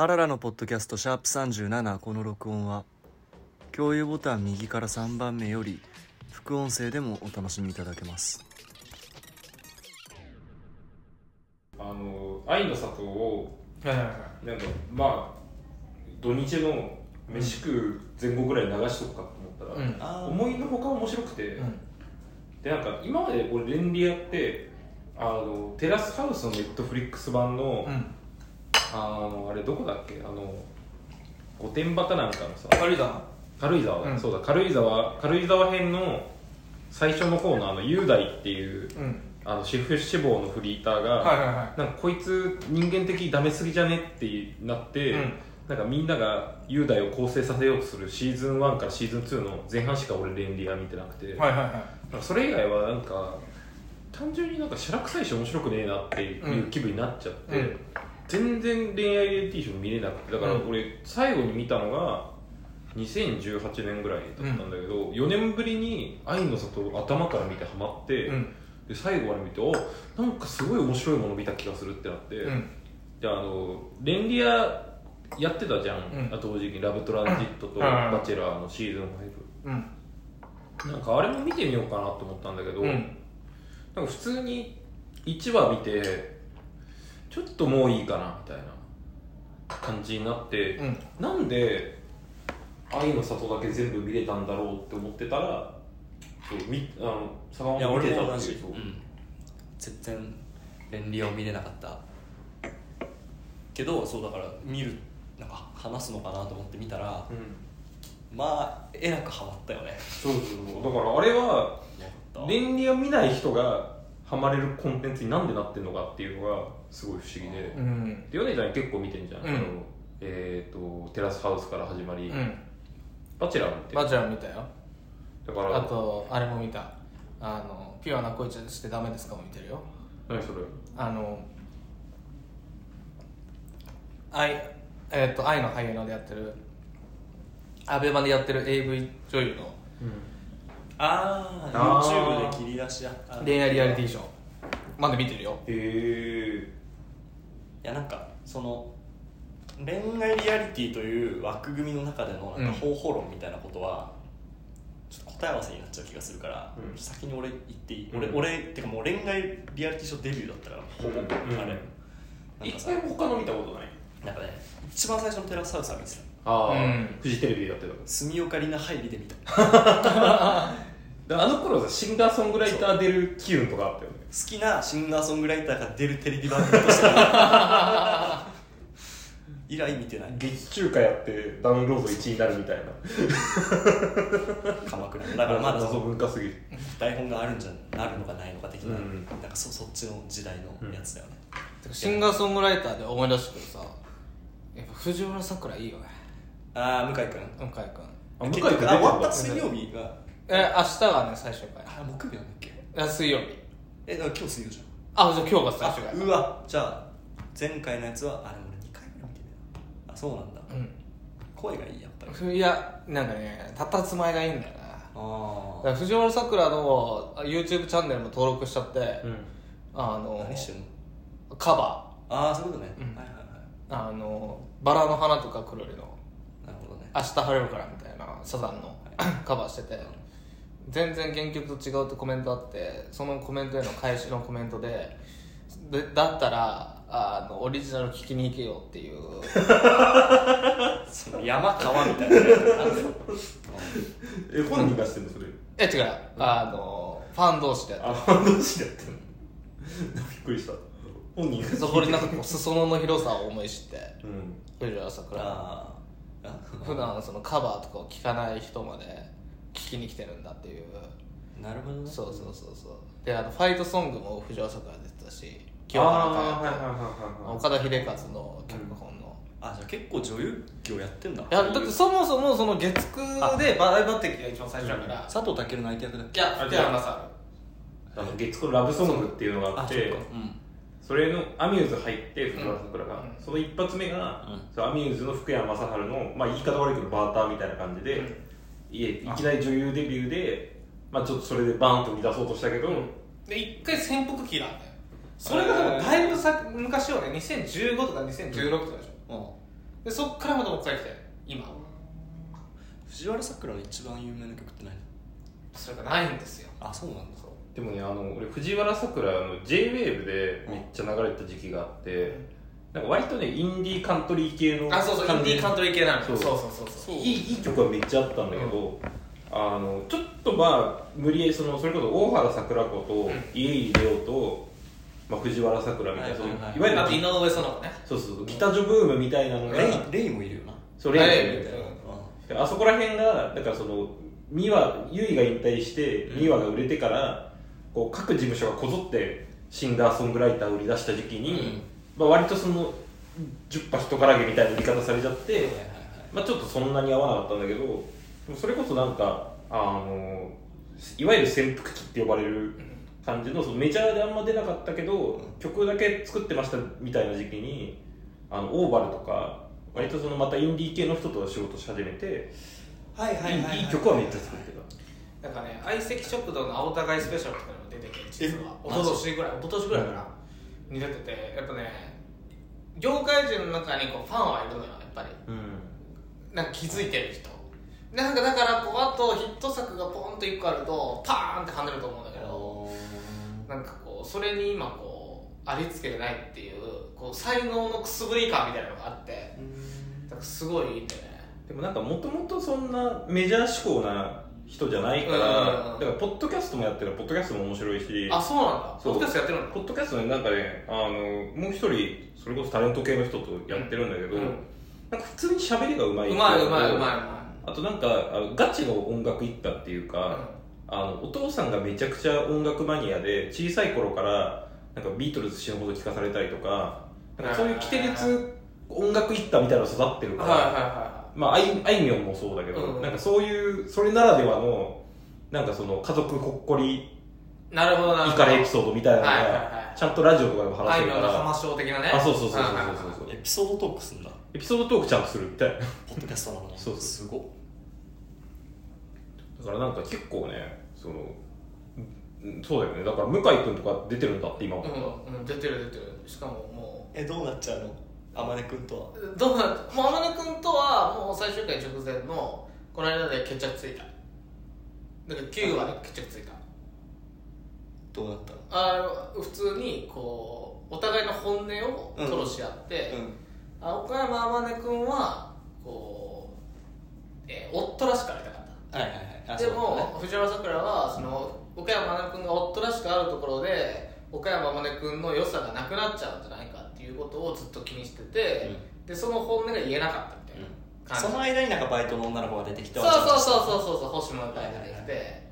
あららのポッドキャストシャープ37この録音は共有ボタン右から3番目より副音声でもお楽しみいただけます。あの愛の里をはいはいはい。なんかまあ土日の飯食う前後ぐらい流しとくかと思ったら、うん。思いのほか面白くて、うん。でなんか今まで俺レンリアってあのテラスハウスのネットフリックス版の、うんあのあれどこだっけ？あの御殿場かなんかのさ。軽井沢。軽井沢？だ、うん。そうだ。軽井沢軽井沢編の最初の方のあの雄大っていううん。あのシェフ志望のフリーターが、はいはいはなんかこいつ人間的にダメすぎじゃねってなって、うん。なんかみんなが雄大を構成させようとするシーズン1からシーズン2の前半しか俺レンリア見てなくて、いはいはいはい。なんかそれ以外はなんか単純になんかしらくさいし面白くねえなっていう気分になっちゃって、うん全然恋愛リアリティショー見れなくてだからうん。俺最後に見たのが2018年ぐらいだったんだけど、4年ぶりに「愛の里」を頭から見てハマって、うん。で最後まで見ておなんかすごい面白いもの見た気がするってなって、うん。であのレンリアやってたじゃん、うん。あ同時期「ラブトランジット」と「うん。バチェラー」のシーズンうん。5なんかあれも見てみようかなと思ったんだけど、うん。なんか普通に1話見てちょっともういいかなみたいな感じになって、うん。なんで「愛の里」だけ全部見れたんだろうって思ってたらそうみあの坂本見てたっていうそう。うん、全然便利を見れなかった。けどそうだから見るなんか話すのかなと思って見たらうん。まあえらくハマったよね。そうそうそう。だからあれは思った。連理を見ない人がハマれるコンテンツになんでなってんのかっていうのがすごい不思議で、うん。で米ちゃん結構見てんじゃん、うん。あのえっ、とテラスハウスから始まり、うん。バチェラーも見てる。バチェラー見たよ。だからあとあれも見た。あのピュアな恋してダメですかも見てるよ。何それ？あの愛えっ、と愛の俳優のでやってる。アベマでやってる AV 女優の。あああー。YouTube で切り出し恋愛リアリティショー。まだ見てるよ。へえいやなんかその恋愛リアリティという枠組みの中でのなんか方法論みたいなことは、ちょっと答え合わせになっちゃう気がするから、うん。先に俺言っていい、うん。俺俺ってかもう恋愛リアリティショーデビューだったからほぼ、うん。あれ。一回も他の見たことない？なんかね一番最初のテラスハウスは見てた。ああ、うん。フジテレビでやってた。住岡里奈入りで見た。で あの頃さシンガーソングライター出る機運とかあったよね。好きなシンガーソングライターが出るテレビ番組として。以来見てない。劇中歌やってダウンロード1位になるみたいな。鎌倉の。だからまだ。そ謎の文化すぎる。台本があるんじゃあるのかないのか的な,、うん。なんかそそっちの時代のやつだよね、シンガーソングライターで思い出したけどさやっぱ藤原さくらいいよね。ああ向井君。向井君。あ向井結君終わった水曜日がえ明日がね最終回。あ木曜日なんだっけ？いや水曜日。えだから今日水曜じあじゃあ今日がゃん最終回。うわじゃあ前回のやつはあれ俺2回ぐらい見てるなあそうなんだ。声がいいやっぱり。うんいやなんかねたたつまいがいいんだよな。あだから藤原さくらのあ YouTube チャンネルも登録しちゃって、うん。あの何してんの？カバああそういうことね、うん。はいはいはい。ーあのバラの花とかくるりの。なるほどね「明日晴れるから」みたいなサザンの カバーしてて全然原曲と違うってコメントあってそのコメントへの返しのコメントででだったらあのオリジナル聞きに行けよっていう。そ の山川みたいなえ本人がしてんのそれ？え違う。あのファン同士でやってあファン同士でやってんの？びっくりした。本人がそこになんかこう裾野の広さを思い知ってうん。藤原さくら。普段そのカバーとかを聴かない人まで聞きに来てるんだっていう。なるほどね。そうそうそうそう。であのファイトソングも藤原さくら出てたし清あ原いはいはいかはい。岡田秀和の脚本の、あじゃあ結構女優業やってんだ。いやだってそもそもその月9でバラエ抜擢が一番最初だから、佐藤健の相手役だっけ？いや福山さあの月9ラブソングっていうのがあってあそっか。うん。それのアミューズ入って藤原さくらが、うん。その一発目が、うん。そのアミューズの福山雅治の、まあ、言い方悪いけどバーターみたいな感じで、いえいきなり女優デビューで、まあ、ちょっとそれでバーンと売り出そうとしたけど、で一回潜伏期なんだよ。それがでもだいぶさ昔よね。2015とか2016とかでしょ、でそっからまたもう一回来て今。藤原さくらの一番有名な曲って何それがないんですよ。あそうなんだ。でもねあの俺藤原さくらの JWAVE でめっちゃ流れた時期があって、なんか割とねインディーカントリー系のあそうそうイン感じディーカントリー系なのそう。そうそうそうそう。いいいい曲はめっちゃあったんだけど、あのちょっとまあ無理やりそのそれこそ大原桜子とん。家入レオと、まあ、藤原さくらみたいな、そういうはいはいはい。いわゆるあと井上園子ね。そうそうそう。ギタジョブームみたいなのがレイレイもいるよな。それレイみたいな。あそこら辺がだからその美和ゆいが引退してうん。美和が売れてからこう各事務所がこぞってシンガーソングライターを売り出した時期に、まあ、割とその10羽人からげみたいな売り方されちゃって、まあ、ちょっとそんなに合わなかったんだけどそれこそなんかあのいわゆる潜伏期って呼ばれる感じのそのメジャーであんま出なかったけど、曲だけ作ってましたみたいな時期にあのオーバルとか割とそのまたインディー系の人と仕事し始めて、はいはいはいはいい。いい曲はめっちゃ作ってた。なんかね相席食堂の青互いスペシャルとかにも出てて実は。え一昨年ぐらい一昨年ぐらいかな、に出ててやっぱね業界人の中にこうファンはいるのよやっぱり。うん。なんか気づいてる人。なんかだからこうあとヒット作がポンと1個あるとパーンって跳ねると思うんだけどなんかこうそれに今こうありつけてないっていうこう才能のくすぶり感みたいなのがあってだからすごいいいんだよね。でもなんかもともとそんなメジャー志向な人じゃないから、うんだからポッドキャストもやってるポッドキャストも面白いしあそうなんだ。ポッドキャストやってるんだポッドキャストねなんかねあのもう一人それこそタレント系の人とやってるんだけど、うん。なんか普通に喋りがうまいうまいうまいうまいい。あとなんかあのガチの音楽一家っていうか、あのお父さんがめちゃくちゃ音楽マニアで小さい頃からなんかビートルズ死ぬほど聴かされたりとかなんかそういう規定列音楽一家みたいなの育ってるから、はいはいはまあ、あいあいみょんもそうだけど、うんなんかそういうそれならではのなんかその家族ほっこりいなるほどなるほど。イカレエピソードみたいなのはいはいはがちゃんとラジオとかでも話せるから。ょんの浜章的なね。あそうそうそうそうそう。そうエピソードトークすんだエピソードトークちゃんとするみたいなポッドキャストなのにそうそうすごっ。だからなんか結構ねそのうんそうだよね。だから向井君とか出てるんだって今思った、うん、うん、出てる出てる。しかももえどうなっちゃうの？天音くんとは？うどうなもう天音君とはもう最終回直前のこの間で決着ついた。だから9話で決着ついた。どうなったの？あ普通にこうお互いの本音を吐露し合って、うん。あ岡山天音君はこう、えー夫らしくありたかった。はいはいはい。あでそうだね。も藤原さくらはその岡山真音君が夫らしくあるところで岡山真音君の良さがなくなっちゃうんじゃない？いうことをずっと気にしてて、でその本音が言えなかったみたいなその間になんかバイトの女の子が出てきてそうそうそうそうそうそう星野が出てきて、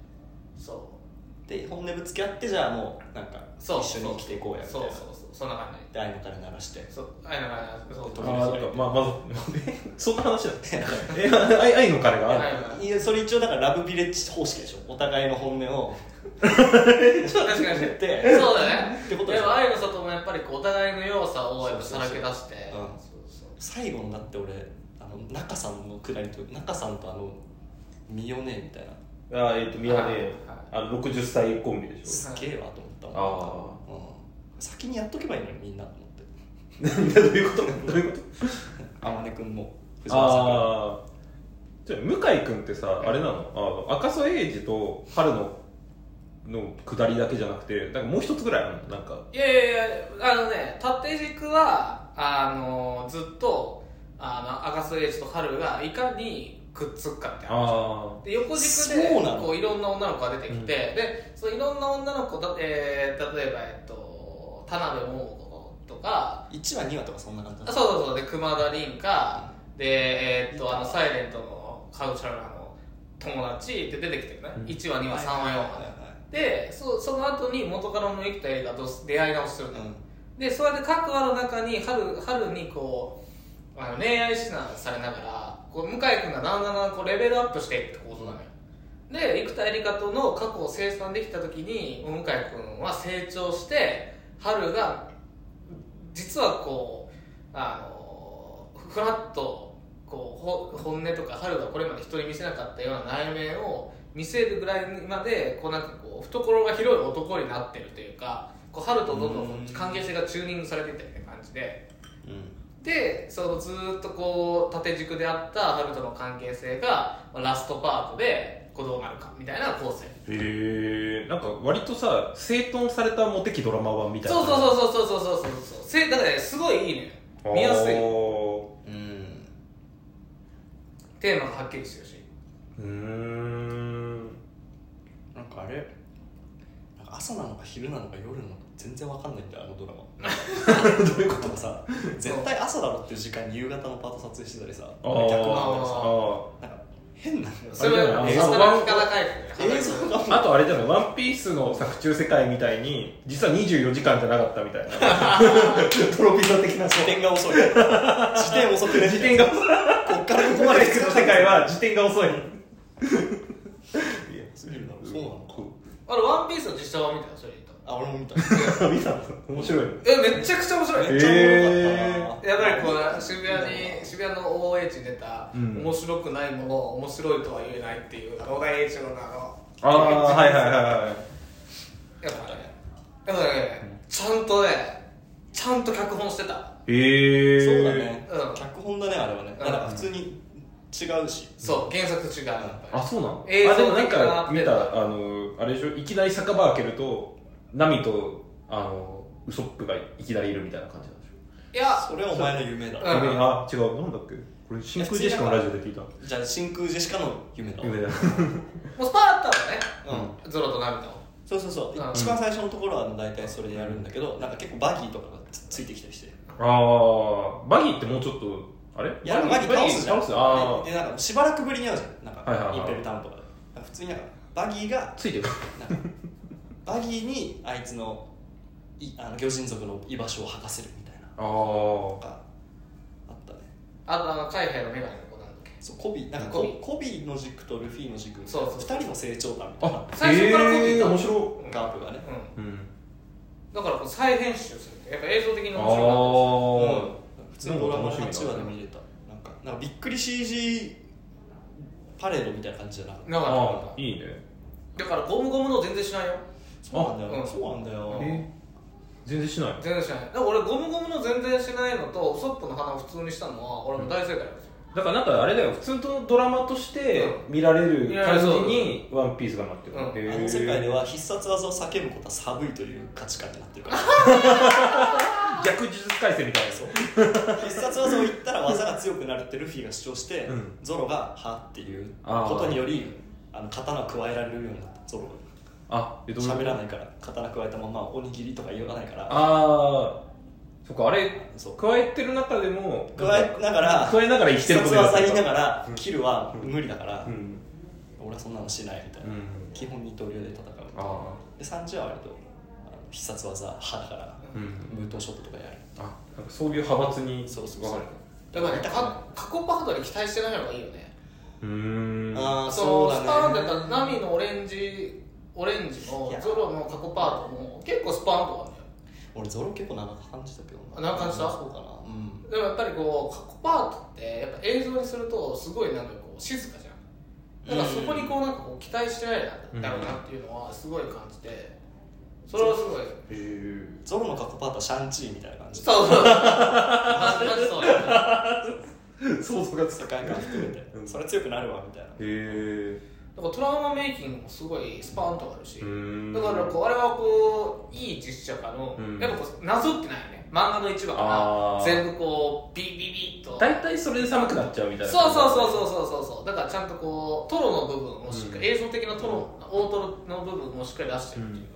そう。で本音ぶつけ合ってじゃあもうなんかそう。一緒に生きていこうやみたいな。そうそうそう。そんな感じ。で愛の鐘鳴らして。そう。あいながらそう。であーなんかまあまず そんな話だ え愛愛の彼がある、はい。いやそれ一応だからラブビレッジ方式でしょ。お互いの本音を 確かに。言って。そうだね。ってことでも愛の里もやっぱりこうお互いの弱さをやっぱさらけ出して。うんそうそう。最後のだって俺あの中さんのくだりと中さんとあのミヨネみたいな。あーえっ、と宮根、はいあの60歳コンビでしょ？すげえわと思った。もんあうん、先にやっとけばいいのにみんなと思って。どういうこと？どういうこと？天音くんも藤原さんもああじゃあ向井君ってさあれなの？あの赤楚衛二と春のの下りだけじゃなくてなんかもう一つぐらいあるの？なんか。いやいやいやあのね縦軸はあのずっとあの赤楚衛二と春がいかにくっつくかみたいなあで横軸でこういろんな女の子が出てきて、でそういろんな女の子だ、えー例えば、えっと、田辺桃子とか。1話2話とかそんな感じあそうそうそう。で熊田凛香。で、えーっとあのサイレントのカウチャルラの友達で出てきてるね、うん。1話2話3話4話はいはいででそその後に元カノの生田絵梨花と出会い直しするの、はいでそれで各話の中に春春にこうあの恋愛指南されながらこう向井君がだんだんだんこうレベルアップしていくって構造なのよ。で生田絵梨花との過去を清算できた時に向井君は成長して春が実はこうあのフラッとこうほ本音とか春がこれまで人に見せなかったような内面を見せるぐらいまでこうなんかこう懐が広い男になってるというかこう春とどんどん関係性がチューニングされていったみたいな感じで。うん。でそのずーっとこう縦軸であったハルとの関係性がまあラストパートでこうどうなるかみたいな構成。へえんか割とさ整頓されたモテ期ドラマ版みたいなそうそうそうそうそうそうそうそう。せだからねすごいいいのよ。見やすい。うん。テーマがはっきりしてるし。うんかあれなんか朝なのか昼なのか夜なのか全然わかんないんだよあのドラマ。どういうことかさ絶対朝だろっていう時間に夕方のパート撮影してたりさあ逆もあったりさ。あなんか変なんだよそれは映像がもうあとあれじゃない？ワンピースの作中世界みたいに実は24時間じゃなかったみたいな。トロピザ的な自転が遅い。自転遅くね。時点がこっからここまでの世界は時点が遅いすぎるなそうなのか。あれワンピースの実写版見たよそれ言った？あ俺も見た。見たの？面白い。えめちゃくちゃ面白い。めっちゃおもろかったなやっぱりこう渋谷に渋谷の OH に出た、うん。面白くないものを面白いとは言えないっていう小田栄一郎のあのああはいはいはいはいやっぱねやっぱねちゃんとねちゃんと脚本してた。へえそうだね、うん。脚本だねあれはね、うん。なんか普通に違うし。そう原作と違うやっぱあそうなの？映像あでもなんか見たあのあれでしょ？いきなり酒場開けるとナミとあのウソップがいきなりいるみたいな感じなんでしょ？りいやそれはお前の夢だ、うん。あ違う。なんだっけ？これ真空ジェシカのラジオで聞いた。じゃあ真空ジェシカの夢だ。夢だ。もうスパーあったのね、うん。ゾロとナミとそうそうそう、うん。一番最初のところは大体それでやるんだけどなんか結構バギーとかがつついてきたりして。ああバギーってもうちょっとあれ？いやバギー倒すじゃん。あででなんかしばらくぶりに会うじゃん。なんか、はいはいはい。インペルタウンとか。でなんか普通になんかバギーがあついてる。なんかバギーにあいつのいあの魚人族の居場所を吐かせるみたいな。あのがあったね。あとあの海兵のメガネの子なんだっけ？そうコビなんかコビココビの軸とルフィの軸。そうそう2人の成長感みたいな。あ最初からコビーえーだ面白うんガープがね。うん。うん。だからこう再編集するってやっぱ映像的に面あ白かったです普通にドラマのなんか楽しみだ8話で見れたなんかびっくり CG パレードみたいな感じじゃなかった。なかったなかっあいいね。ただからゴムゴムの全然しないよ。そうなんだよ、うん。そうなんだよ、え？全然しない。全然しない。だから俺ゴムゴムの全然しないのとウソップの花を普通にしたのは俺も大正解だからなんかあれだよ普通のドラマとして見られる感じにワンピースがなってる、うん。あの世界では必殺技を叫ぶことは寒いという価値観になってるから。逆呪術改正みたいなそう。必殺技を言ったら技が強くなるってルフィが主張して、うん。ゾロが「は」っていうことによりあの刀を加えられるようになった。ゾロが。あ喋らないから刀加えたままおにぎりとか言わないから。ああそっかあれそう。加えてる中でも加えながら加えながら生きてる必こと殺技言いならがらうん。キルは無理だから、うん。俺はそんなのしないみたいな、うん。基本二刀流で戦うあで3時は割とあの必殺技派だからあうん。無刀ショットとかやる。あなんかそういう派閥にそうそうそう。だからね過去パートに期待してない方がいいよね。るうーん。ああそそうだのスパーンってねやったらナミのオレンジオレンジのゾロの過去パートも結構スパーンとある。んだよ俺ゾロ結構長く感じたけどあ長く感じた？そうかな。うん。でもやっぱりこう過去パートってやっぱ映像にするとすごいなんかこう静かじゃん。だからそこにこうなんかこう期待してないんだろうなっていうのはすごい感じて。それはすごい。へえゾロの過去パートはシャンチーみたいな感じ。そうそうマジマジそう。だよね想像がつ世界観含めて。うん。それ強くなるわみたいな。へえだからトラウマメイキングもすごいスパーンとあるし、ん。だからこうあれはこういい実写化の、うん。やっぱこうなぞってないよね。漫画の一話から全部こうビビビッと。大体それで寒くなっちゃうみたいな。そうそうそうそうそうそう。そうだからちゃんとこうトロの部分をしっかり、うん。映像的なトロ、大トロの部分をしっかり出してるっていう、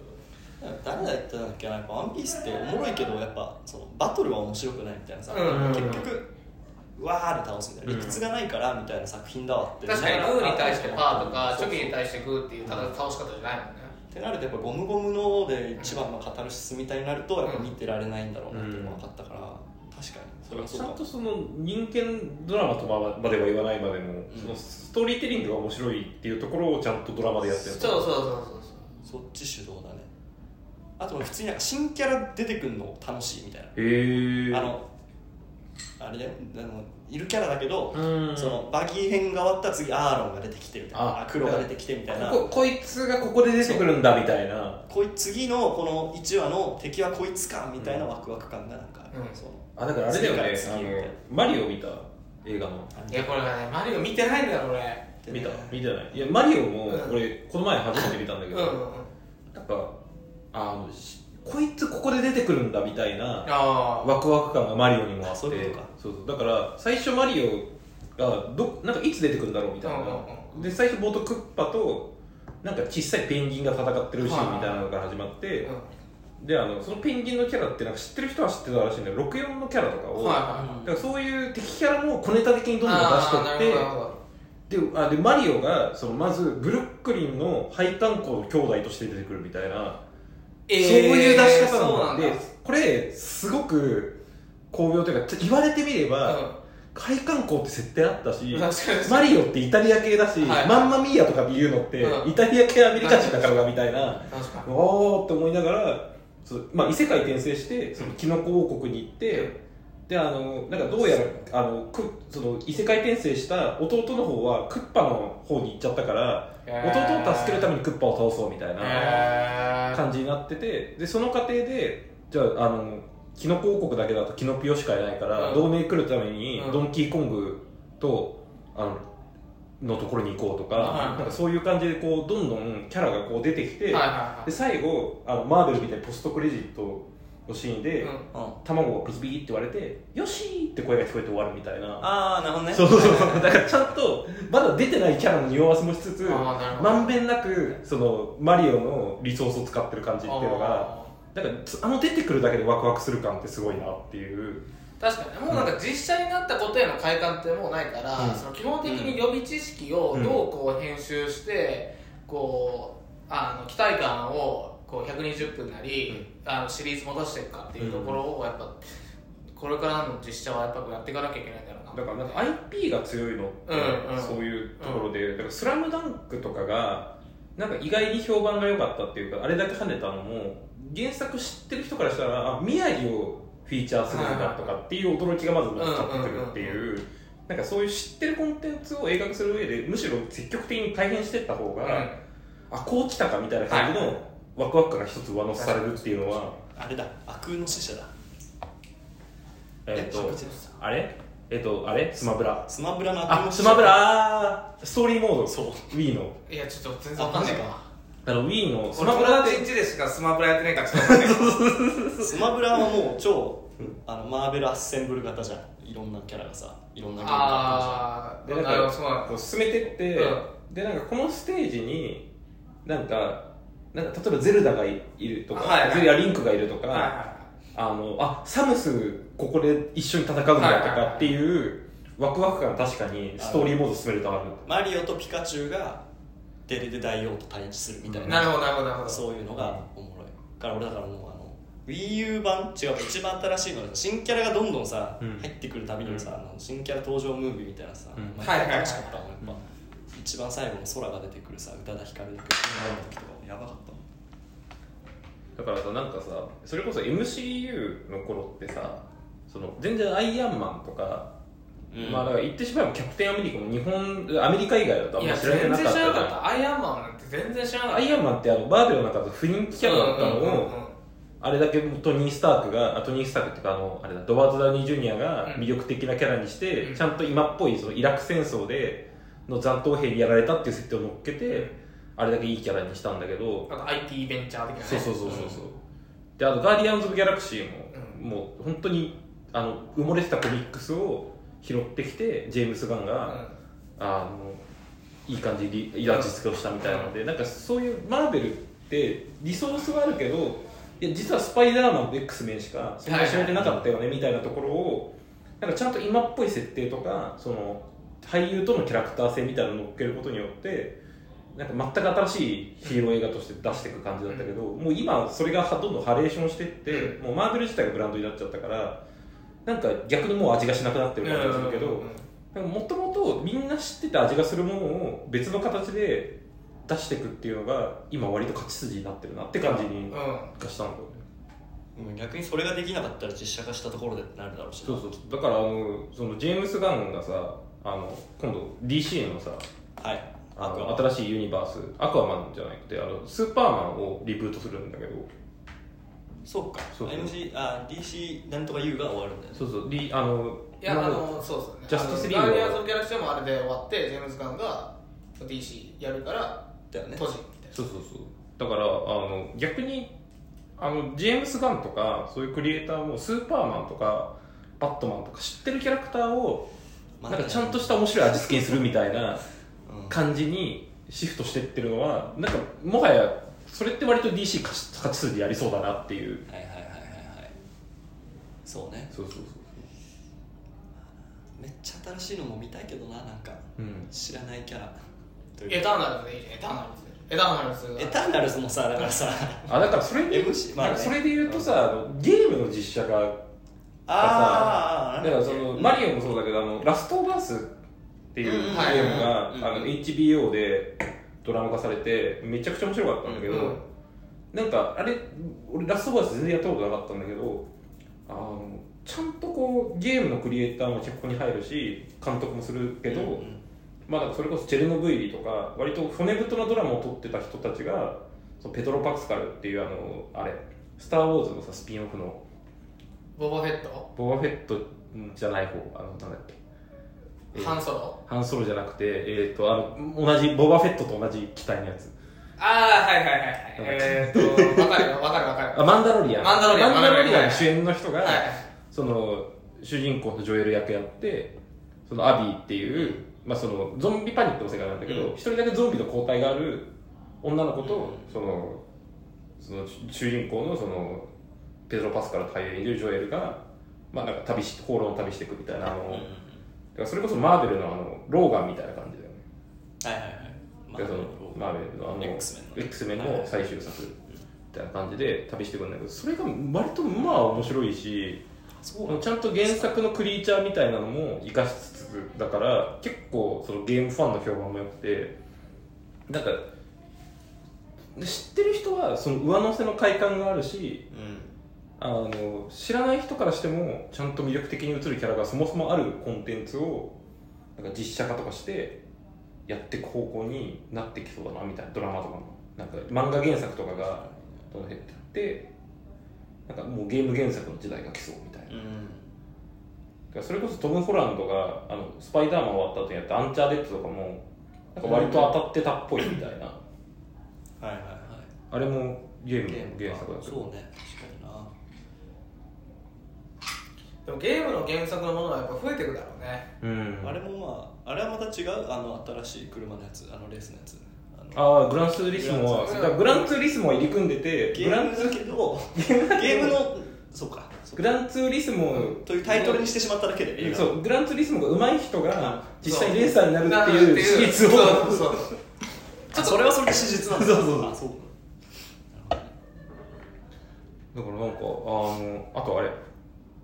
誰だ言ったんだっけなやっぱワンピースっておもろいけどやっぱそのバトルは面白くないみたいなさ、うん。結局わーで倒すみたいなうん理屈がないからみたいな作品だわって。確かにグーに対してパーとかチョキに対してグーっていうただ倒し方じゃないもんね。ってなるとやっぱゴムゴムので一番のカタルシスみたいになるとやっぱ見てられないんだろうなっていうのが分かったから、確かに。それはそうちゃんとその人間ドラマとまでは言わないまでも、ん。そのストーリーテリングが面白いっていうところをちゃんとドラマでやってるそうそうそうそうそっち主導だね。あと普通になんか新キャラ出てくるの楽しいみたいな。へえあのあれだよあのいるキャラだけど、うん。そのバギー編が終わったら次アーロンが出てきてみたいなああ黒が出てきてみたいな。こここいつがここで出てくるんだみたいな。こい次のこの1話の敵はこいつかみたいなワクワク感がなんかある、うん。そのあだからあれだよねあのマリオ見た映画の。いやこれがねマリオ見てないんだよ俺。見た？見てない？いやマリオもうん。俺この前初めて見たんだけど、なんかあのしこいつここで出てくるんだみたいなあワクワク感がマリオにもあって。そうそうそう。だから最初マリオがどなんかいつ出てくるんだろうみたいな、で最初冒頭クッパとなんか小さいペンギンが戦ってるシーンみたいなのから始まって、あであのそのペンギンのキャラってなんか知ってる人は知ってたらしいんだけど64のキャラとかを、だからそういう敵キャラも小ネタ的にどんどん出しとあーなってであでマリオがそのまずブルックリンの配管工の兄弟として出てくるみたいな、えーそういう出し方なんでこれすごく巧妙というか言われてみれば、うん。配管工って設定あったしマリオってイタリア系だし、はい。マンマミーヤとかで言うのって、うん。イタリア系アメリカ人だからだみたいな、おーって思いながらまあ、異世界転生してそのキノコ王国に行って、であのなんかどうやらあのくその異世界転生した弟の方はクッパの方に行っちゃったから、弟を助けるためにクッパを倒そうみたいな感じになっててでその過程でじゃああのキノコ王国だけだとキノピオしかいないから、うん。同盟来るためにうん。ドンキーコングとあののところに行こうとか,、はい。なんかそういう感じでこうどんどんキャラがこう出てきて、はいはいはい。で最後あのマーベルみたいなポストクレジットのシーンで、卵がビキビキって言われて「よし!」って声が聞こえて終わるみたいな。ああなるほどね。そうそうそう。だからちゃんとまだ出てないキャラの匂わせもしつつまんべんなくそのマリオのリソースを使ってる感じっていうのがあだからつあの出てくるだけでワクワクする感ってすごいなっていう。ー確かにもうなんか実写になったことへの快感ってもうないから、うん。その基本的に予備知識をどうこう編集して、こうあの期待感をこう120分なり、あのシリーズ戻していくかっていうところをやっぱこれからの実写はやっぱやっていかなきゃいけないんだろうな。だからなんか IP が強いのってうんうん。そういうところで、だから「スラムダンクとかがなんか意外に評判が良かったっていうかあれだけ跳ねたのも原作知ってる人からしたらあ宮城をフィーチャーするんだとかっていう驚きがまず乗っかってくるっていうなんかそういう知ってるコンテンツを映画化する上でむしろ積極的に改変していった方が、あこう来たかみたいな感じはい。のワクワク感が一つ上乗せされるっていうのは、あれだ。悪空の使者だ。えっとあれ？えっとあれ？スマブラ。スマブラの悪の使者。スマブラ。ストーリーモード。そう。Wii の。いやちょっと全然わかんないか。あの Wii のスマブラって達んちでしかスマブラやってないからちょっとわかんない。スマブラはもう超あのマーベルアッセンブル型じゃん。いろんなキャラがさいろんなゲームがああでなん。あなるほどかそうなんだ。こう進めてって、うでなんかこのステージになんかなんか例えばゼルダがいるとか、はいはい。ゼルダリンクがいるとか、はいはあのあサムスここで一緒に戦うんだとかっていうワクワク感確かにストーリーモード進めるとある。マリオとピカチュウがデレデ大王と対峙するみたいないなるほどなるほどなるほど。そういうのがおもろいだから俺だからもうあの WiiU 版違う一番新しいので新キャラがどんどんさ、うん。入ってくるたびにさ、あの新キャラ登場ムービーみたいなさ、うん。毎回楽しかったもんやっぱ、一番最後の空が出てくるさ宇多田ヒカルの曲の時とかやばかっただからさなんかさそれこそ MCU の頃ってさその全然アイアンマンとか、うん。まあだから言ってしまえばキャプテンアメリカも日本アメリカ以外だとあんま知られて全然知なかったじゃん。らなかった。アイアンマンなんて全然知らなかった。アイアンマンってあのバーベルの中で不人気キャラだったのを、うんうんうん。うんあれだけトニー・スタークがあトニー・スタークっていうかあのあれだドバート・ダウニー・ジュニアが魅力的なキャラにして、うん。ちゃんと今っぽいそのイラク戦争での残党兵にやられたっていう設定を乗っけてあれだけいいキャラにしたんだけどあと IT ベンチャー的なね。そうそうそうそうそう。であとガーディアンズ・オブ・ギャラクシーも、うん。もう本当にあの埋もれてたコミックスを拾ってきてジェームス・ガンが、あのいい感じにイラ実装したみたいなので、なんかそういうマーベルってリソースはあるけどいや実はスパイダーマンと X メンしかそんな知られてなかったよねみたいなところをなんかちゃんと今っぽい設定とかその俳優とのキャラクター性みたいなのを乗っけることによってなんか全く新しいヒーロー映画として出していく感じだったけど、もう今それがどんどんハレーションしていって、もうマーベル自体がブランドになっちゃったからなんか逆にもう味がしなくなってる感じがするけど、もともとみんな知ってて味がするものを別の形で出していくっていうのが今割と勝ち筋になってるなって感じにうん。がしたんだよね、うん逆にそれができなかったら実写化したところでってなるだろうしそうそう。だからあのそのジェームス・ガンがさあの今度 DC のさはいあのアクア新しいユニバース。アクアマンじゃなくてあのスーパーマンをリブートするんだけど。そうか。そうそう。MG あ DC なんとか U が終わるんだよね。そうそう。リあのいやあのそうそう。ねジャスティスリーグガーディアンズ・オブ・ギャラクシーもあれで終わってジェームズ・ガンが DC やるからだよね閉じるみたいな。そうそうそう。だからあの逆にあのジェームス・ガンとかそういうクリエイターもスーパーマンとかバットマンとか知ってるキャラクターをまあなんかちゃんとした面白い味付けにするみたいなうん感じにシフトしてってるのはなんかもはやそれって割と DC 勝ち勝ち筋でやりそうだなっていう。はいはいはいはいはい。そうね。そうそうそうめっちゃ新しいのも見たいけどななんか。うん。知らないキャラ。エターナルズでいいじゃんエターナルズ。エターナルズが。エターナルズもさだからさ。あだからそれで、MC まあね。それで言うとさあのゲームの実写化ああだからそのマリオもそうだけどあのラストオブアスっていううんゲームが、うんあの HBO でドラマ化されてめちゃくちゃ面白かったんだけど、うんなんかあれ俺ラストオブアス全然やったことなかったんだけどあのちゃんとこうゲームのクリエイターも脚本に入るし監督もするけど、うんうん。まあ、それこそチェルノブイリとか割と骨太なドラマを撮ってた人たちがそのペトロ・パクスカルっていうあのあれ「スター・ウォーズ」のさスピンオフの。ボバフェット？ボバフェットじゃない方あのなんだっけ、えー。ハンソロ？ハンソロじゃなくて、えー、とあの同じボバフェットと同じ機体のやつ。ああはいはいはいはい。えーっとわかるよ。わかるわかる。あマンダロリアン。マンダロリアンマンダロリアン。主演の人が、はい。その主人公とジョエル役やってそのアビーっていう、まあ、そのゾンビパニックの世界なんだけどうん。一、人だけゾンビの抗体がある女の子と、うん。そのその主人公のそのペドロ・パスカルと俳優演じるジョエルが、まあ、なんか旅し放浪の旅していくみたいなあの、うんうんだからそれこそマーベルのあのローガンみたいな感じだよね。はいはいはい。までそのマーベルのあの X メンの X メンの最終作みたいな感じで旅してくるんだけどそれが割とまあ面白いしそうちゃんと原作のクリーチャーみたいなのも生かしつつだから結構そのゲームファンの評判も良くてなんかで知ってる人はその上乗せの快感があるしうんあの知らない人からしてもちゃんと魅力的に映るキャラがそもそもあるコンテンツをなんか実写化とかしてやっていく方向になってきそうだなみたいなドラマとかもなんか漫画原作とかがどんどん減ってってなんかもうゲーム原作の時代が来そうみたいな。うんそれこそトム・ホランドがあのスパイダーマン終わった後にやったアンチャーデッドとかもなんか割と当たってたっぽいみたいな、はいはいはい。あれもゲームの原作だけどそうね確かになでもゲームの原作のものはやっぱ増えていくだろうね。うん。あれもまああれはまた違うあの新しい車のやつあのレースのやつ。あのああグランツーリスモはグランツーだからグランツーリスモは入り組んでてゲグランツームだけどゲームのそうか。グランツーリスモというタイトルにしてしまっただけでそうグランツーリスモが上手い人があ実際にレーサーになるっていう史実を。そう。そうそうちょっとそれはそれで史実なんだ。そうそうそう。あそうだからなんかあのあとあれ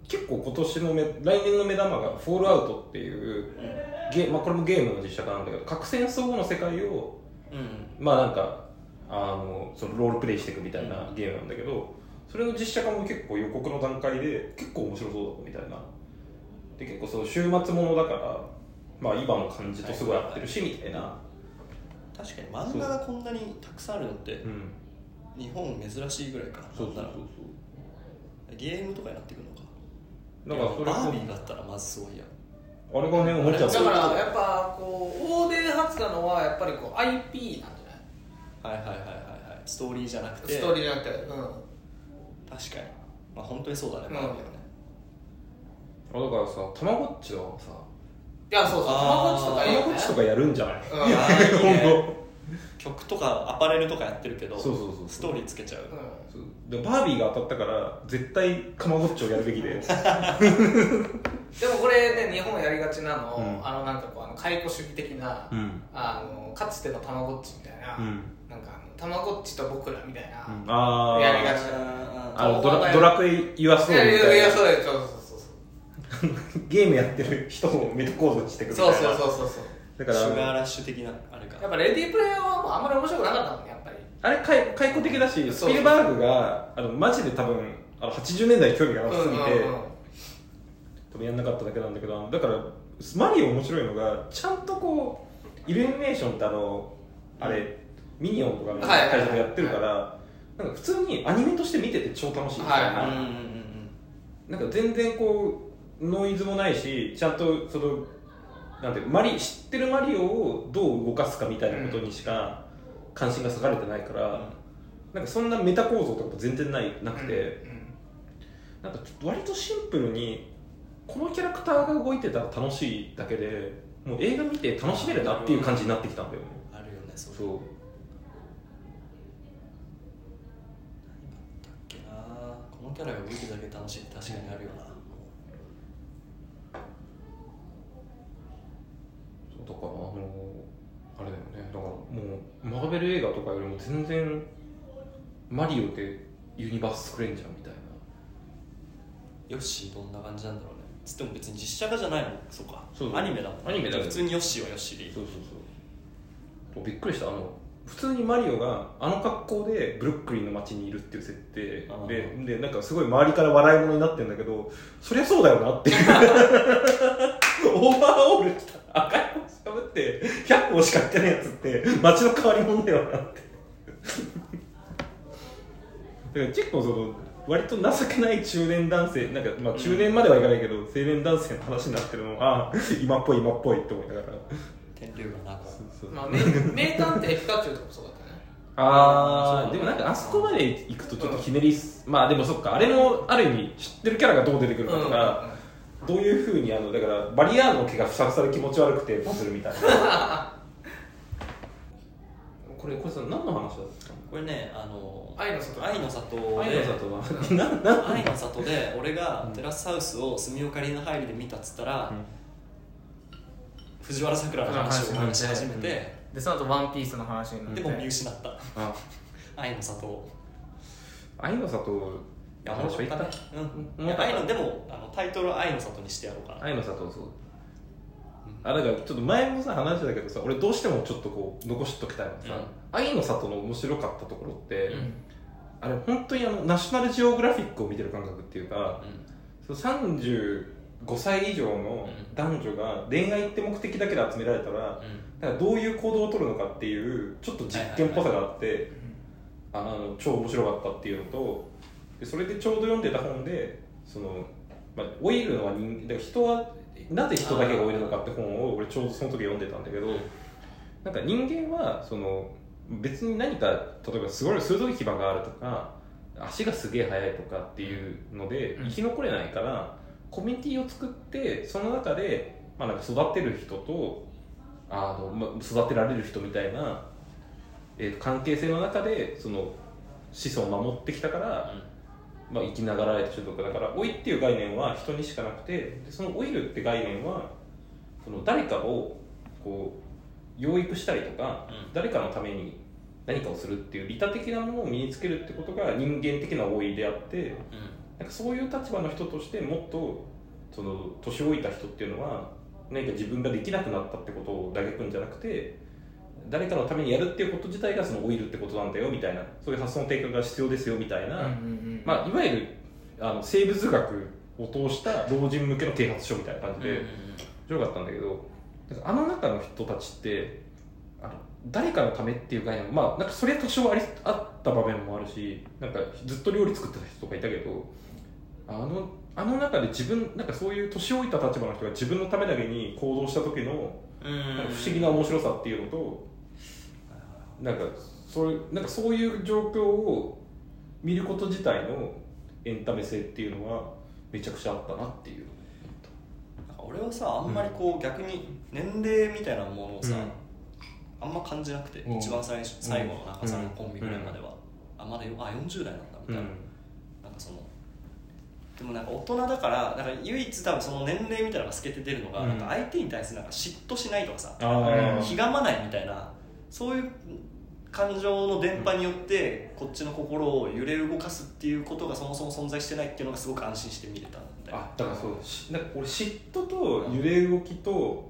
結構今年のめ来年の目玉が「フォールアウト」っていうゲ、まあ、これもゲームの実写化なんだけど核戦争後の世界をうん。まあなんかあのそのロールプレイしていくみたいなゲームなんだけどそれの実写化も結構予告の段階で結構面白そうだみたいな。で結構その週末ものだからまあ今の感じとすごい合ってるしみたいな。確かに漫画がこんなにたくさんあるのってう。ん。日本珍しいぐらいか。なそうそうそう。なんならゲームとかになってくるだからそれバービーがあったらまずすごいやあれがね思っちゃっただからやっぱこう大手発なのはやっぱりこう IP なんじゃない？はいはいはいはいはい。ストーリーじゃなくて。ストーリーじゃなくてうん。確かに。まあ本当にそうだねうん。バービーはね。あだからさたまごっちはさいやそうそう。たまごっちとかたまごっちとかやるんじゃない？うん。いいね。本曲とかアパレルとかやってるけどそうそうそうそう。ストーリーつけちゃう。うん当そうでバービーが当たったから絶対たまごっちをやるべきで でもこれね日本やりがちなの、うん。あのなんかこうあの解雇主義的な、うん。あのかつてのたまごっちみたいな、うん。なんかたまごっちと僕らみたいな、ああやりがちドラドラクエユアストいーリーみたいなそうですそうそうそう ゲームやってる人をメタ構造にしていくみたいな。そうそうそうそうそう。だからシュガーラッシュ的なあれか。やっぱレディープレイヤーはもうあんまり面白くなかったもんねあれ解解雇的だしスピルバーグがあのマジで多分あの80年代に興味がなさすぎて、多分やんなかっただけなんだけどだからマリオ面白いのがちゃんとこうイルミネーションってあのあれミニオンとかの会社でやってるからなんか普通にアニメとして見てて超楽しい。みたいな、はいなんか全然こうノイズもないしちゃんとそのなんてマリ知ってるマリオをどう動かすかみたいなことにしか関心が割かれてないから、なんかそんなメタ構造とか全然ないなくて、なんか割とシンプルにこのキャラクターが動いてたら楽しいだけでもう映画見て楽しめるなっていう感じになってきたんだよね。あるよねそれそう。だっけなこのキャラが動いてるだけ楽しい確かにあるよな。そうだからあのあれだよね。だからもうマーベル映画とかよりも全然マリオでユニバース作れんじゃんみたいな。ヨッシーどんな感じなんだろうね。つっても別に実写化じゃないの。そうか。そうアニメだもんねアニメだ普通にヨッシーはヨッシーでいい。そうそうそう。びっくりした。あの普通にマリオがあの格好でブルックリンの街にいるっていう設定あででなんかすごい周りから笑い物になってるんだけどそりゃそうだよなっていう。オーバーオール着た赤い帽子かぶって100個しか行ってないやつって街の変わり者だよなって。だから結構その割と情けない中年男性なんか、まあ、中年まではいかないけど、青年男性の話になってるのはあ今っぽい今っぽいって思いながら。天竜がなそうまあ、名名探偵ピカチュウとかもそうだったね。ああでもなんかあそこまで行くとちょっとひねりす、まあでもそっかあれもある意味知ってるキャラがどう出てくるかとか、どういうふうにあのだからバリアーノの毛がふさふさで気持ち悪くてバズるみたいな。これこれさ何の話だったこれねあの愛の里。愛の里。での愛の里 愛の里で俺がテラスハウスを住岡里の入りで見たっつったら、藤原さくらの話を話し始めて、でその後ワンピースの話になって。でも見失った。あ愛の里を。愛の里いや話はいったね。うん。いやうん愛のでもあのタイトルは愛の里にしてやろうかな。愛の里そうあだからちょっと前もさ話したけどさ俺どうしてもちょっとこう残しときたいのはさ、愛の里の面白かったところって、うん。あれ本当にあのナショナルジオグラフィックを見てる感覚っていうか、うそう35歳以上の男女が恋愛って目的だけで集められたら、んうん。だからどういう行動を取るのかっていうちょっと実験っぽさがあって、あの超面白かったっていうのとでそれでちょうど読んでた本でその、まあ、老いるのは人だから人はなぜ人だけが老いるのかって本を俺ちょうどその時読んでたんだけど、なんか人間はその別に何か例えばすごい鋭い牙があるとか足がすげえ速いとかっていうのでうん。生き残れないから、コミュニティを作ってその中で、まあ、なんか育てる人とあの、まあ、育てられる人みたいな、えーと関係性の中でその子孫を守ってきたから、まあ、生きながらえた人とかだから老いっていう概念は人にしかなくてでその老いるって概念はその誰かをこう養育したりとか、うん。誰かのために何かをするっていう利他的なものを身につけるってことが人間的な老いであってなんかそういう立場の人としてもっとその年老いた人っていうのは何か自分ができなくなったってことを嘆くんじゃなくて誰かのためにやるっていうこと自体がその老いるってことなんだよみたいなそういう発想の転換が必要ですよみたいな、まあ、いわゆるあの生物学を通した老人向けの啓発書みたいな感じで、面白かったんだけどあの中の人たちってあの誰かのためっていう概念まあなんかそれ多少ありあった場面もあるしなんかずっと料理作ってた人とかいたけどあのあの中で自分なんかそういう年老いた立場の人が自分のためだけに行動した時の不思議な面白さっていうのとなんかそういうなんかそういう状況を見ること自体のエンタメ性っていうのはめちゃくちゃあったなっていう。なんか俺はさあんまりこう、逆に年齢みたいなものをさ、うん。あんま感じなくて、うん。一番最初最後の中さんのうんコンビぐらいまでは、あまだよあ40代なんだみたいな、なんかそのでもなんか大人だからなんか唯一多分その年齢みたいなのが透けて出るのが、うん。なんか相手に対するなんか嫉妬しないとかさひがまないみたいなそういう感情の伝播によってこっちの心を揺れ動かすっていうことがそもそも存在してないっていうのがすごく安心して見れたんだよ。あだからそうしなんか俺嫉妬と揺れ動きと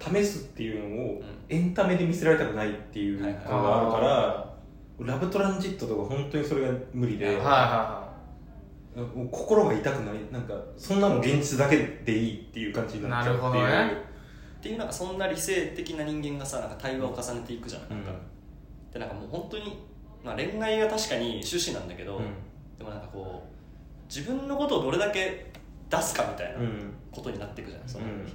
試すっていうのをエンタメで見せられたくないっていうのがあるから、ラブトランジットとか本当にそれが無理で、はいはもう心が痛くない。なんかそんなの現実だけでいいっていう感じになっちゃうっていう。なるほどね。っていうなんかそんな理性的な人間がさなんか対話を重ねていくじゃん,、なんかでなんかもう本当にまあ、恋愛が確かに趣旨なんだけど、うん。でもなんかこう自分のことをどれだけ出すかみたいなうん。ことになっていくじゃない、そのうん。好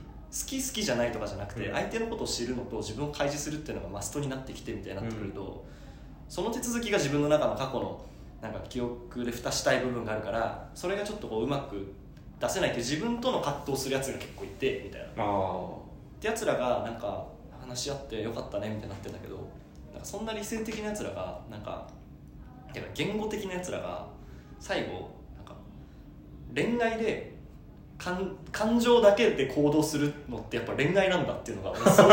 き好きじゃないとかじゃなくて、うん。相手のことを知るのと自分を開示するっていうのがマストになってきてみたいになってくると、その手続きが自分の中の過去のなんか記憶で蓋したい部分があるからそれがちょっとこううまく出せないって自分との葛藤するやつが結構いてみたいな。あってやつらがなんか話し合ってよかったねみたいになってんだけどそんな理性的なやつらがなんかてか言語的なやつらが最後なんか恋愛で感感情だけで行動するのってやっぱ恋愛なんだっていうのが 俺すごい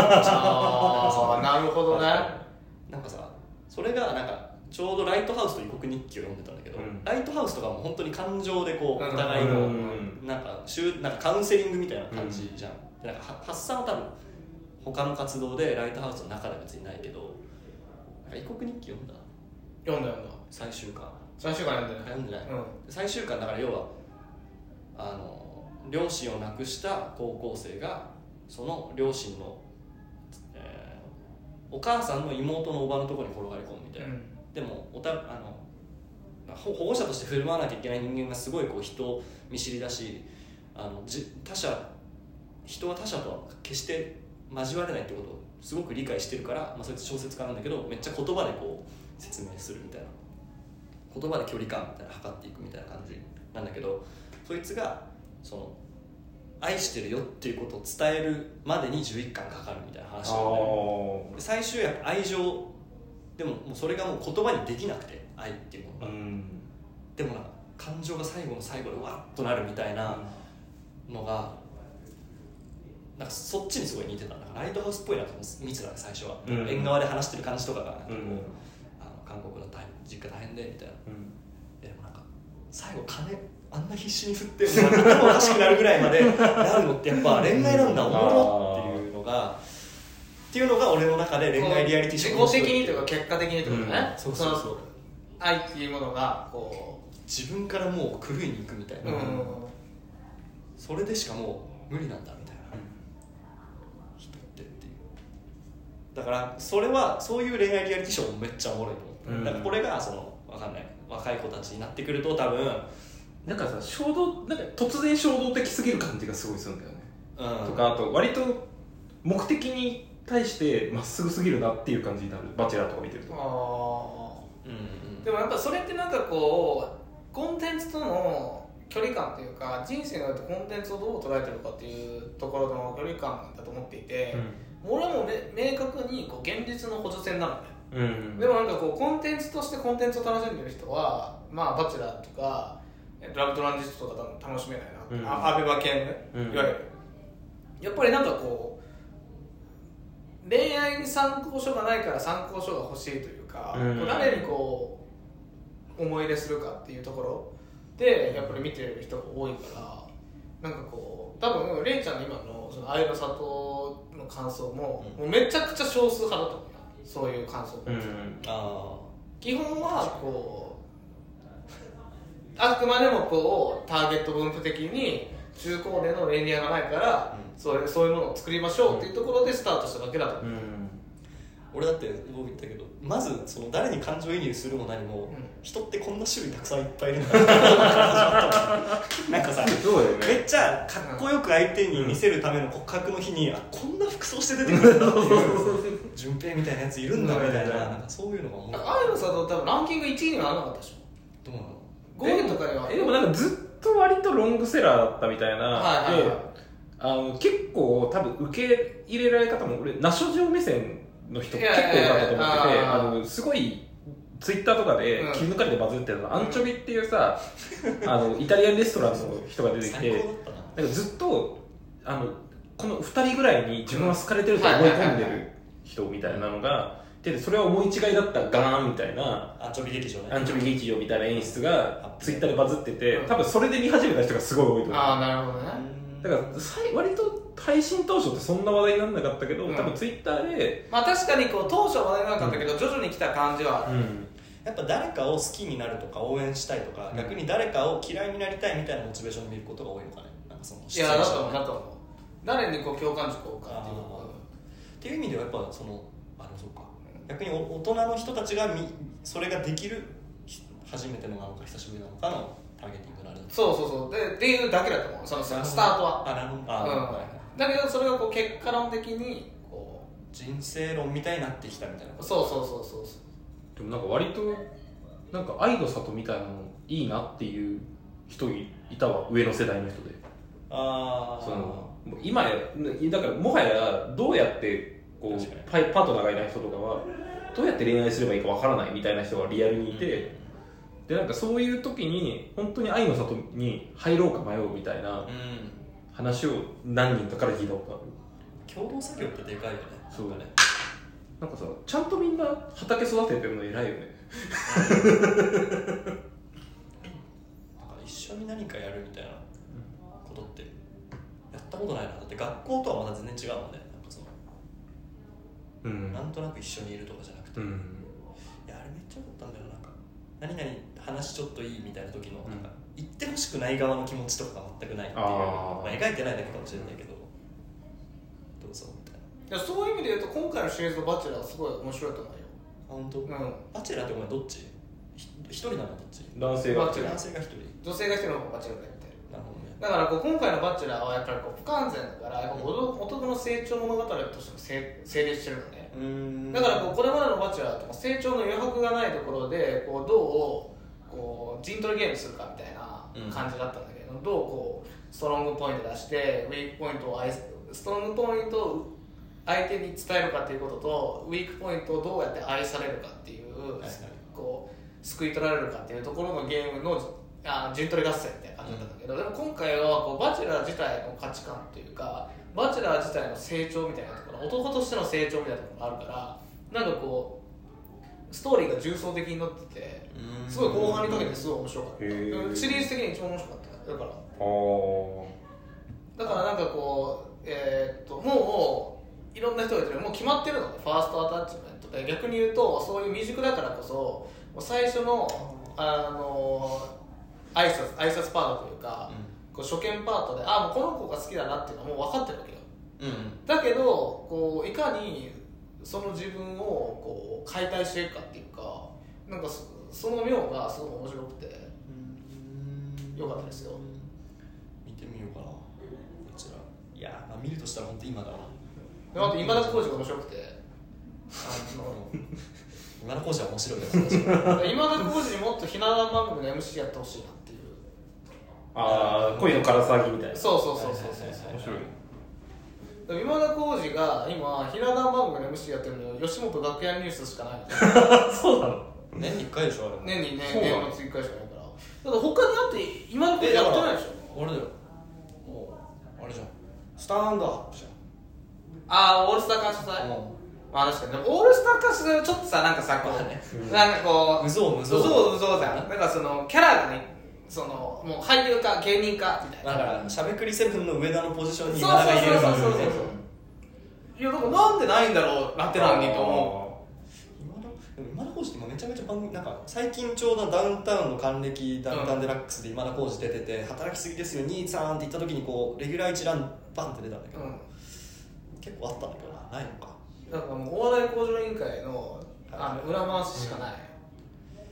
なるほどね。なんかさそれがなんかちょうどライトハウスと異国日記を読んでたんだけど、うん。ライトハウスとかも本当に感情でこううん。お互いのうん。なんか週なんかカウンセリングみたいな感じじゃん、でなんかは発散は多分他の活動でライトハウスの中では別にないけど異国日記読んだ？読んだ読んだ。最終巻。最終回読んで読んでない、うん。最終巻だから要はあの両親を亡くした高校生がその両親の、えーお母さんの妹のおばのところに転がり込むみたいな、うん。でもおたあのほ保護者として振る舞わなきゃいけない人間がすごいこう人見知りだしあのじ他者人は他者とは決して交われないってことをすごく理解してるから、まあ、そいつ小説家なんだけどめっちゃ言葉でこう説明するみたいな。言葉で距離感みたいな測っていくみたいな感じなんだけどそいつがその愛してるよっていうことを伝えるまでに11巻かかるみたいな話あなで最終やっぱ愛情でももうそれがもう言葉にできなくて愛っていうものが、うん。でもなんか感情が最後の最後でわっとなるみたいなのがなんかそっちにすごい似てた。んだからライトハウスっぽいなと思って見てたね最初は、うん。縁側で話してる感じとかがなんかこう、うん。あの韓国の大実家大変でみたいな。うん。でもなんか最後金あんな必死に振ってもう頭おかしくなるぐらいまでなるのってやっぱ恋愛なんだおもろっていうのがっていうのが俺の中で恋愛リアリティショー自己的にというか結果的にってことね、そうそうそう。の愛っていうものがこ自分からもう狂いに行くみたいな、う、うん。それでしかもう無理なんだみたいな、人ってっていうだからそれはそういう恋愛リアリティショーもめっちゃおもろいと思って、うん。だからこれがそのわかんない。若い子たちになってくると多分、なんかさ衝動なんか突然衝動的すぎる感じがすごいするんだよね、うん、とかあと割と目的に対してまっすぐすぎるなっていう感じになる。バチェラーとか見てると。あうんうん。ーでもやっぱそれってなんかこうコンテンツとの距離感というか人生においてコンテンツをどう捉えてるかっていうところの距離感だと思っていて、俺はもうね明確にこう現実の補助線なのね。うん、うん、でもなんかこうコンテンツとしてコンテンツを楽しんでる人はまあバチェラーとかえラブトランジットとか楽しめないな、うん。あアベマ系のね、うん。いわゆる。やっぱりなんかこう恋愛に参考書がないから参考書が欲しいというか、うん。誰にこう思い入れするかっていうところでやっぱり見てる人が多いからなんかこう多分レイちゃんの今のその愛の里の感想も,、もうめちゃくちゃ少数派だと思うよ。そういう感想、うん。あ基本はこうあくまでもこうターゲット分布的に中高年の恋愛がないから、うん。そういうそういうものを作りましょうっていうところでスタートしただけだと思う、うん。俺だって僕言ったけどまずその誰に感情移入するも何も、ん人ってこんな種類たくさんいっぱいいるんだ。なんかさね。めっちゃかっこよく相手に見せるための告白の日に、あこんな服装して出てくるんだっていう 順平みたいなやついるんだみたいななんかそういうのが思う。なんか愛の里多分ランキング1位にはならなかったでしどうなのょ。5位とかにはえでもなんかずっと割とロングセラーだったみたいな、はいはいはいであの結構多分受け入れられ方も俺ナショジオ目線の人い結構多かったと思っててあのすごいツイッターとかでうん。切り抜かれてバズってるの、アンチョビっていうさ あのイタリアンレストランの人が出てきて最高だったな。なんかずっとあのこの2人ぐらいに自分は好かれてると思い込んでる人みたいなのがでそれは思い違いだったガーンみたいなアンチョビ劇場ね。アンチョビ劇場みたいな演出がツイッターでバズっててうん。多分それで見始めた人がすごい多いと思う。ああなるほどね。うんだからさい割と配信当初ってそんな話題にならなかったけど、うん。多分ツイッターで、まあ確かにこう当初は話題なかったけど、徐々に来た感じは。ある、やっぱ誰かを好きになるとか応援したいとか、逆に誰かを嫌いになりたいみたいなモチベーションで見ることが多いのかね。なんかそのいやだと思うねだと思う。誰にこう共感軸を置くかっていう。あっていう意味ではやっぱそのあでもそうか。逆にお大人の人たちがみそれができるひ初めてのなのか久しぶりなのかのターゲティングそうそうそう。でっていうだけだと思う。そのスタートは。あなるほど。あ、うん。はいはい。だけどそれがこう結果論的にこ人生論みたいになってきたみたいなうそうそうそうそうそう。でもなんか割となんか愛の里みたいなのいいなっていう人いたわ上の世代の人で。ああその今やだからもはやどうやってこうパイパートナーがいない人とかはどうやって恋愛すればいいかわからないみたいな人がリアルにいて、でなんかそういう時に本当に愛の里に入ろうか迷うみたいなうん。話を何人かから聞いたことある。共同作業ってでかいよね。そう。なんかね。なんかさちゃんとみんな畑育ててるの偉いよね。なんか一緒に何かやるみたいなことってやったことないな。だって学校とはまた全然違うもんね。なんかそのうん。なんとなく一緒にいるとかじゃなくて、いうん。やあれめっちゃよかったんだよなんか何々話ちょっといいみたいな時のうんなん。か言ってほしくない側の気持ちとかが全くないっていうまあ、描いてないだけかもしれないけど、どうぞみたいな。いやそういう意味で言うと今回のシリーズの「バチェラー」はすごい面白いと思うよ。あ本当、うん。バチェラーってお前どっち？ひ一人なのどっち？男性が。バチェラー男性が一人。女性が一人の方がバチェラーやってる。なるほどね。だからこう今回の「バチェラー」はやっぱりこう不完全だからやっぱ男男の成長物語としても成成立してるのね。うーん。だからこうこれまでの「バチェラー」ってもう成長の余白がないところでこうどうこう陣取りゲームするかみたいな感じだったんだけど、どうこうストロングポイント出してウィークポイントを愛すストロングポイントを相手に伝えるかっていうこととウィークポイントをどうやって愛されるかっていう、はいはい。こう救い取られるかっていうところのゲームのあ陣取り合戦みたいな感じだったんだけど、でも今回はこうバチェラー自体の価値観っていうかバチェラー自体の成長みたいなところ男としての成長みたいなところがあるからなんかこうストーリーが重層的になっててすごい後半にかけてすごい面白かった。シリーズ的に一番面白かった。だから。あだからなんかこうえーっともういろんな人が言ってるもう決まってるのでファーストアタッチメントで逆に言うとそういう未熟だからこそ最初のあの挨拶挨拶パートというか、こう初見パートであもうこの子が好きだなっていうのはもう分かってるわけよ。うんうん。だけどこういかにその自分をこう解体していくかっていうかなんかそその妙がすごく面白くてよかったですよ。見てみようかなこちら。いやーまあ見るとしたら本当今だなであと今田耕司が面白くてあの 今の講師は面白いです 今田耕司にもっとひな壇番組の MC やってほしいなっていう。ああ恋のから騒ぎみたいな。そうそうそうそうそう。面白い今田耕司が今ひな壇番組の MC やってるのよ吉本楽屋ニュースしかないの。そうなの？年に1回でしょあれ。も年にね年末1回しかないから。だから他にあって今田耕司やってないでしょ。あれだよ。もう。あれじゃん。スタンドアップじゃん。ああオールスター感謝祭？まあ確かに。でもオールスター感謝祭はちょっとさなんかさこう、まあねなんかこう無造無造うぞうぞうじゃん。なんかそのキャラがねそのもう俳優か芸人かみたいな。だからしゃべくりセブンの上田のポジションにそう今田が入れるそう。そうそうそうみたいやだからなんでないんだろうラテ欄にと思今田でも今田耕司って今めちゃめちゃ番組なんか最近ちょうどダウンタウンの還暦ダウンタウンデラックスで今田耕司出てて働きすぎですよ兄さんって言った時にこうレギュラー一覧バンって出たんだけど、う、うん、結構あったんだけどなないのか。だからもうお笑い向上委員会のあの裏回ししかない、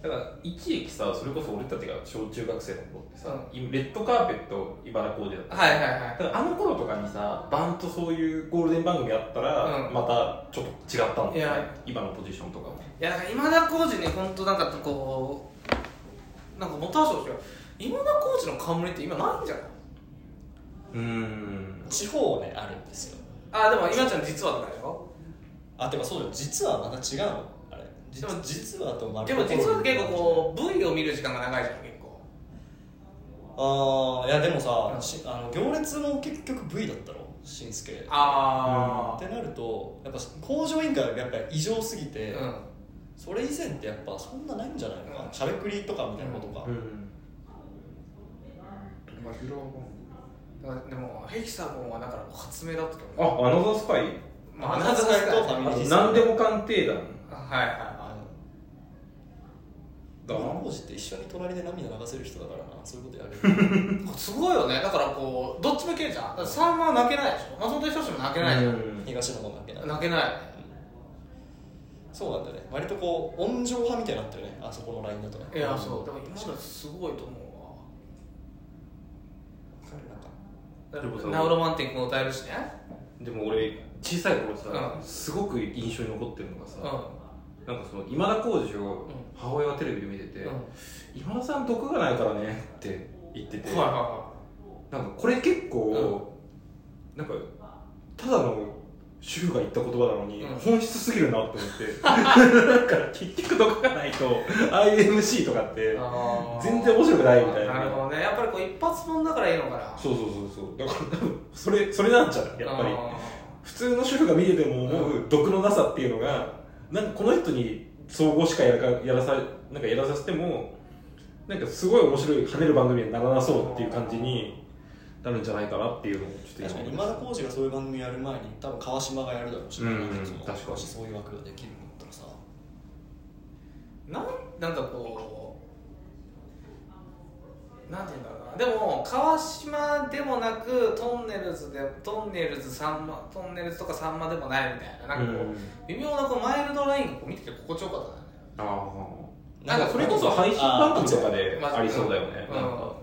だから一時期さそれこそ俺たちが小中学生の頃ってさ、レッドカーペット茨城工事だったはいはいはいだからあの頃とかにさバンとそういうゴールデン番組あったら、うん。またちょっと違ったんだいや。よね今のポジションとかも。いやだから今田耕司に本当なんかこうなんかもたわしてほしいよ。今田耕司の冠って今ないんじゃない？うん。地方ねあるんですよ。あでも今ちゃん実はとかでしょあてかそうだよ。実はまた違うのでも実はとでコも実は結構こう V を見る時間が長いじゃん結構。ああいやでもさ、しあの行列も結局 V だったろしんすけ。あってなるとやっぱ工場委員会がやっぱり異常すぎて、うん。それ以前ってやっぱそんなないんじゃないの？かなしゃべくりとかみたいなことか、うん。だからでもヘキサゴンはだから発明だったと思う。あアナザースカイ。まあアナザースカイとファミあとリー。何でも鑑定団。はいはいはだ今の王子って一緒に隣で涙流せる人だからな。そういうことやる。い すごいよね。だからこうどっちもいけるじゃん。だからさんまは泣けないでしょ。松本人志も泣けないじゃん、うん。東野もだけな泣けない。よねそうなんだよね。割とこう温情派みたいになったよね。あそこのラインだとね。いやそう。でも今まですごいと思なんか。うわナウロマンティックも歌えるしね。でも俺小さい頃さ、うん。すごく印象に残ってるのがさ、うなんかその今田耕司を母親がテレビで見てて、んうん。今田さん毒がないからねって言ってて、はいはなんかこれ結構、なんかただの主婦が言った言葉なのに、うん。本質すぎるなって思って。なんか結局毒がないと IMC とかっていはい全然面白くないみたいな。なるほどね。やっぱりこう一発もんだからいいのかな。そうそうそうそう。だから多分それそれなんじゃないやっぱり。普通の主婦が見てても思う毒のなさっていうのがなんかこの人に総合司会やらかやらさなんかやらさせてもなんかすごい面白い跳ねる番組にならなそうっていう感じになるんじゃないかなっていうのをちょっと確かに今田耕司がそういう番組やる前に多分川島がやるだろうし、うん確かに。もしそういう枠ができるんだったらさ。なんなんかこうなんて言うんだろうな。でも川島でもなくトンネルズでトンネルズさんまトンネルズとかさんまでもないみたいな。なんかこう、うん。微妙なこうマイルドラインがこう見てて心地よかったんだよねああなんかそれこそ配信番組とかでありそうだよね、うん。なんか。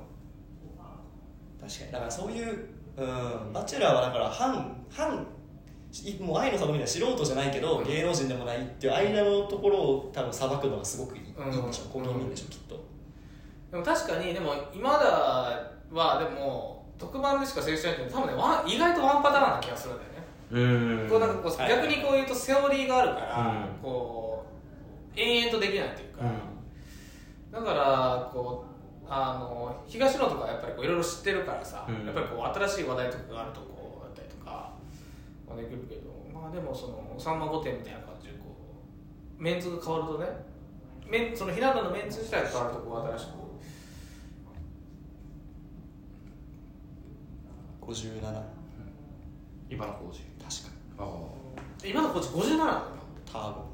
確かにだからそういう、うん、バチェラーはだから反反いもう愛の里みたいな素人じゃないけど、芸能人でもないっていう間のところを多分裁くのがすごくいい,、うん。いいんでしょう。公認いいんでしょうきっとでも確かにでも今田はでも特番でしか成立しないけど多分ねワン意外とワンパターンな気がするんだよね、うん。こうなんかこうはい逆にこう言うとセオリーがあるから、うん。こう延々とできないっていうか、うん。だからこうあの東野とかやっぱりこういろいろ知ってるからさ、うん。やっぱりこう新しい話題とかがあるとこだったりとかまあできるけどまあでもその「さんま御殿」みたいな感じでこうメンツが変わるとねメンそのひな壇のメンツ自体が変わるとこう新しく57今の工事確かあ今のこっち57なの？よ多分。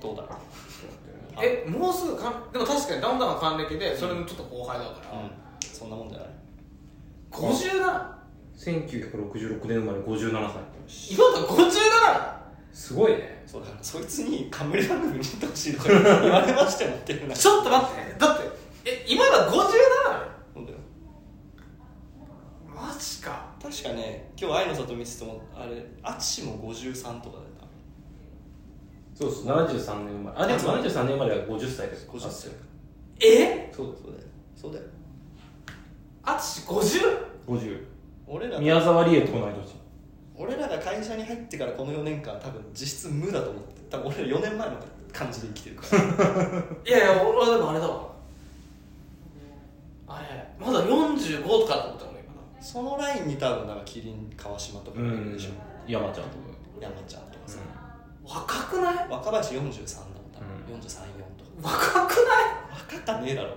どうだろう。あ えもうすぐかんでも確かにだんだん還暦でそれのちょっと後輩だから、うん。そんなもんじゃない？57 1966年生まれ57歳。今だ。57すごいね。そうだ。からそいつに冠番組見てほしいとか言われましてもっていうなちょっと待って。だってえ今だ57そうだよマジか。確かね今日愛の里見ててもあれ淳も53とかだよそうそう73年生まれ。あでも73年生まれは50歳です50歳え？そうそうだよ。そうだよ。あつし 50? 50俺ら宮沢りえと同い年。俺らが会社に入ってからこの4年間多分実質無だと思って多分俺ら4年前の感じで生きてるから。いやいや俺はでもあれだわ。あれまだ45とかだと思ったもん今そのラインに多分なんか麒麟川島とかいるでしょ、山ちゃんとか。山ちゃんとかさ、若くない？若林43だもん多分、うん。434とか。若く若かねえだろ。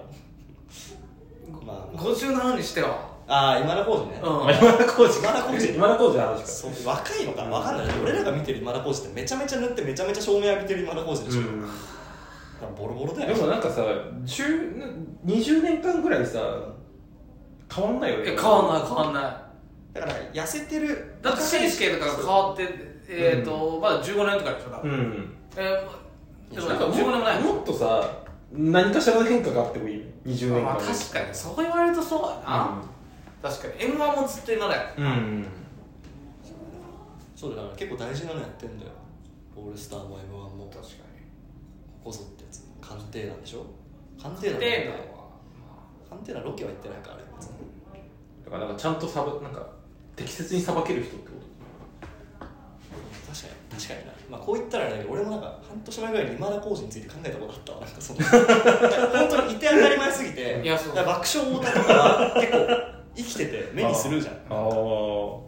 まあない57にしては。ああ今田耕司ね、うん。あ今田耕司今田耕司。今田耕司の話か。そう若いのかな？分かんない。俺らが見てる今田耕司ってめちゃめちゃ塗ってめちゃめちゃ照明浴びてる今田耕司でしょ、うん。ボロボロだよ。でもなんかさ10 20年間ぐらいさ変わんないよね。え変わんない変わんない。だから痩せてる。だって選手権とかが変わってえっ、と、まだ15年とかでしょ多分、うん。えー、でもなんかも15年もないもっとさ何かしらの変化があってもいい。20年間。まあ確かに。そう言われるとそうだな、確かに。m 1もずっと今だようん、うんそうだから結構大事なのやってんだよ。オールスターも m 1も。確かに。ここぞってやつ。鑑定なんでしょ？鑑定なんでだよ鑑定なんロケは行ってないからだからなんかちゃんとさばなんか適切にさばける人ってこ確かに確かにな、まあ、こう言ったらあれだけど俺もなんか半年前ぐらいに今田耕司について考えたことあったわ。なんかその本当にいて当たり前すぎていやそう。爆笑太田とかは結構生きてて目にするじゃん。と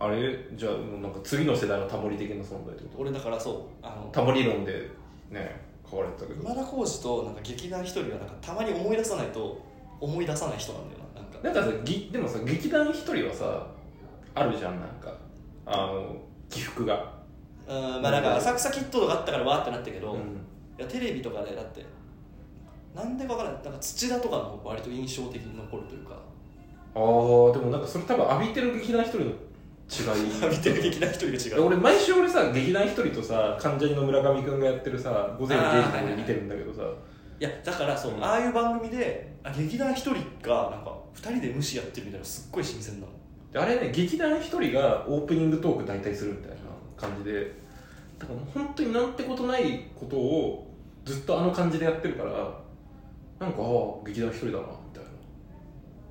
あああれ？じゃあなんか次の世代のタモリ的な存在ってこと？俺だからそうあのタモリ論でね書かれてたけど。今田耕司となんか劇団一人はなんかたまに思い出さないと思い出さない人なんだよななんか。なんかさぎでもさ劇団一人はさあるじゃんなんか。あの起伏が、うんまあなんか浅草キッドとかあったからわーってなったけど、うん。いやテレビとかでだってなんでかわからない。なんか土田とかも割と印象的に残るというか。ああでもなんかそれ多分浴びてる劇団一人の違い。見てる劇団一人が違う俺毎週俺さ劇団一人とさ関ジャニの村上君がやってるさ午前0時で見てるんだけどさ。いやだからそう、ああいう番組であ劇団一人がなんか2人で無視やってるみたいなのすっごい新鮮なの。であれね劇団一人がオープニングトーク大体するみたいな感じでだから本当になんてことないことをずっとあの感じでやってるからなんかああ劇団一人だなみたいな。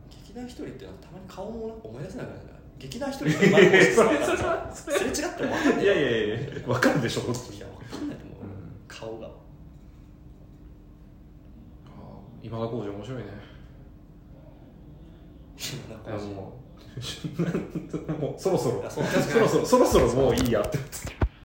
劇団一人ってなんかたまに顔もなんか思い出せなくなるから劇団一人って今の子それ違っても分かんないいやいやいや分かるでしょいや分かんないと思う、うん。顔が今田工事面白いね。もう。もうそろそろ。そろそろそろそろもういいやって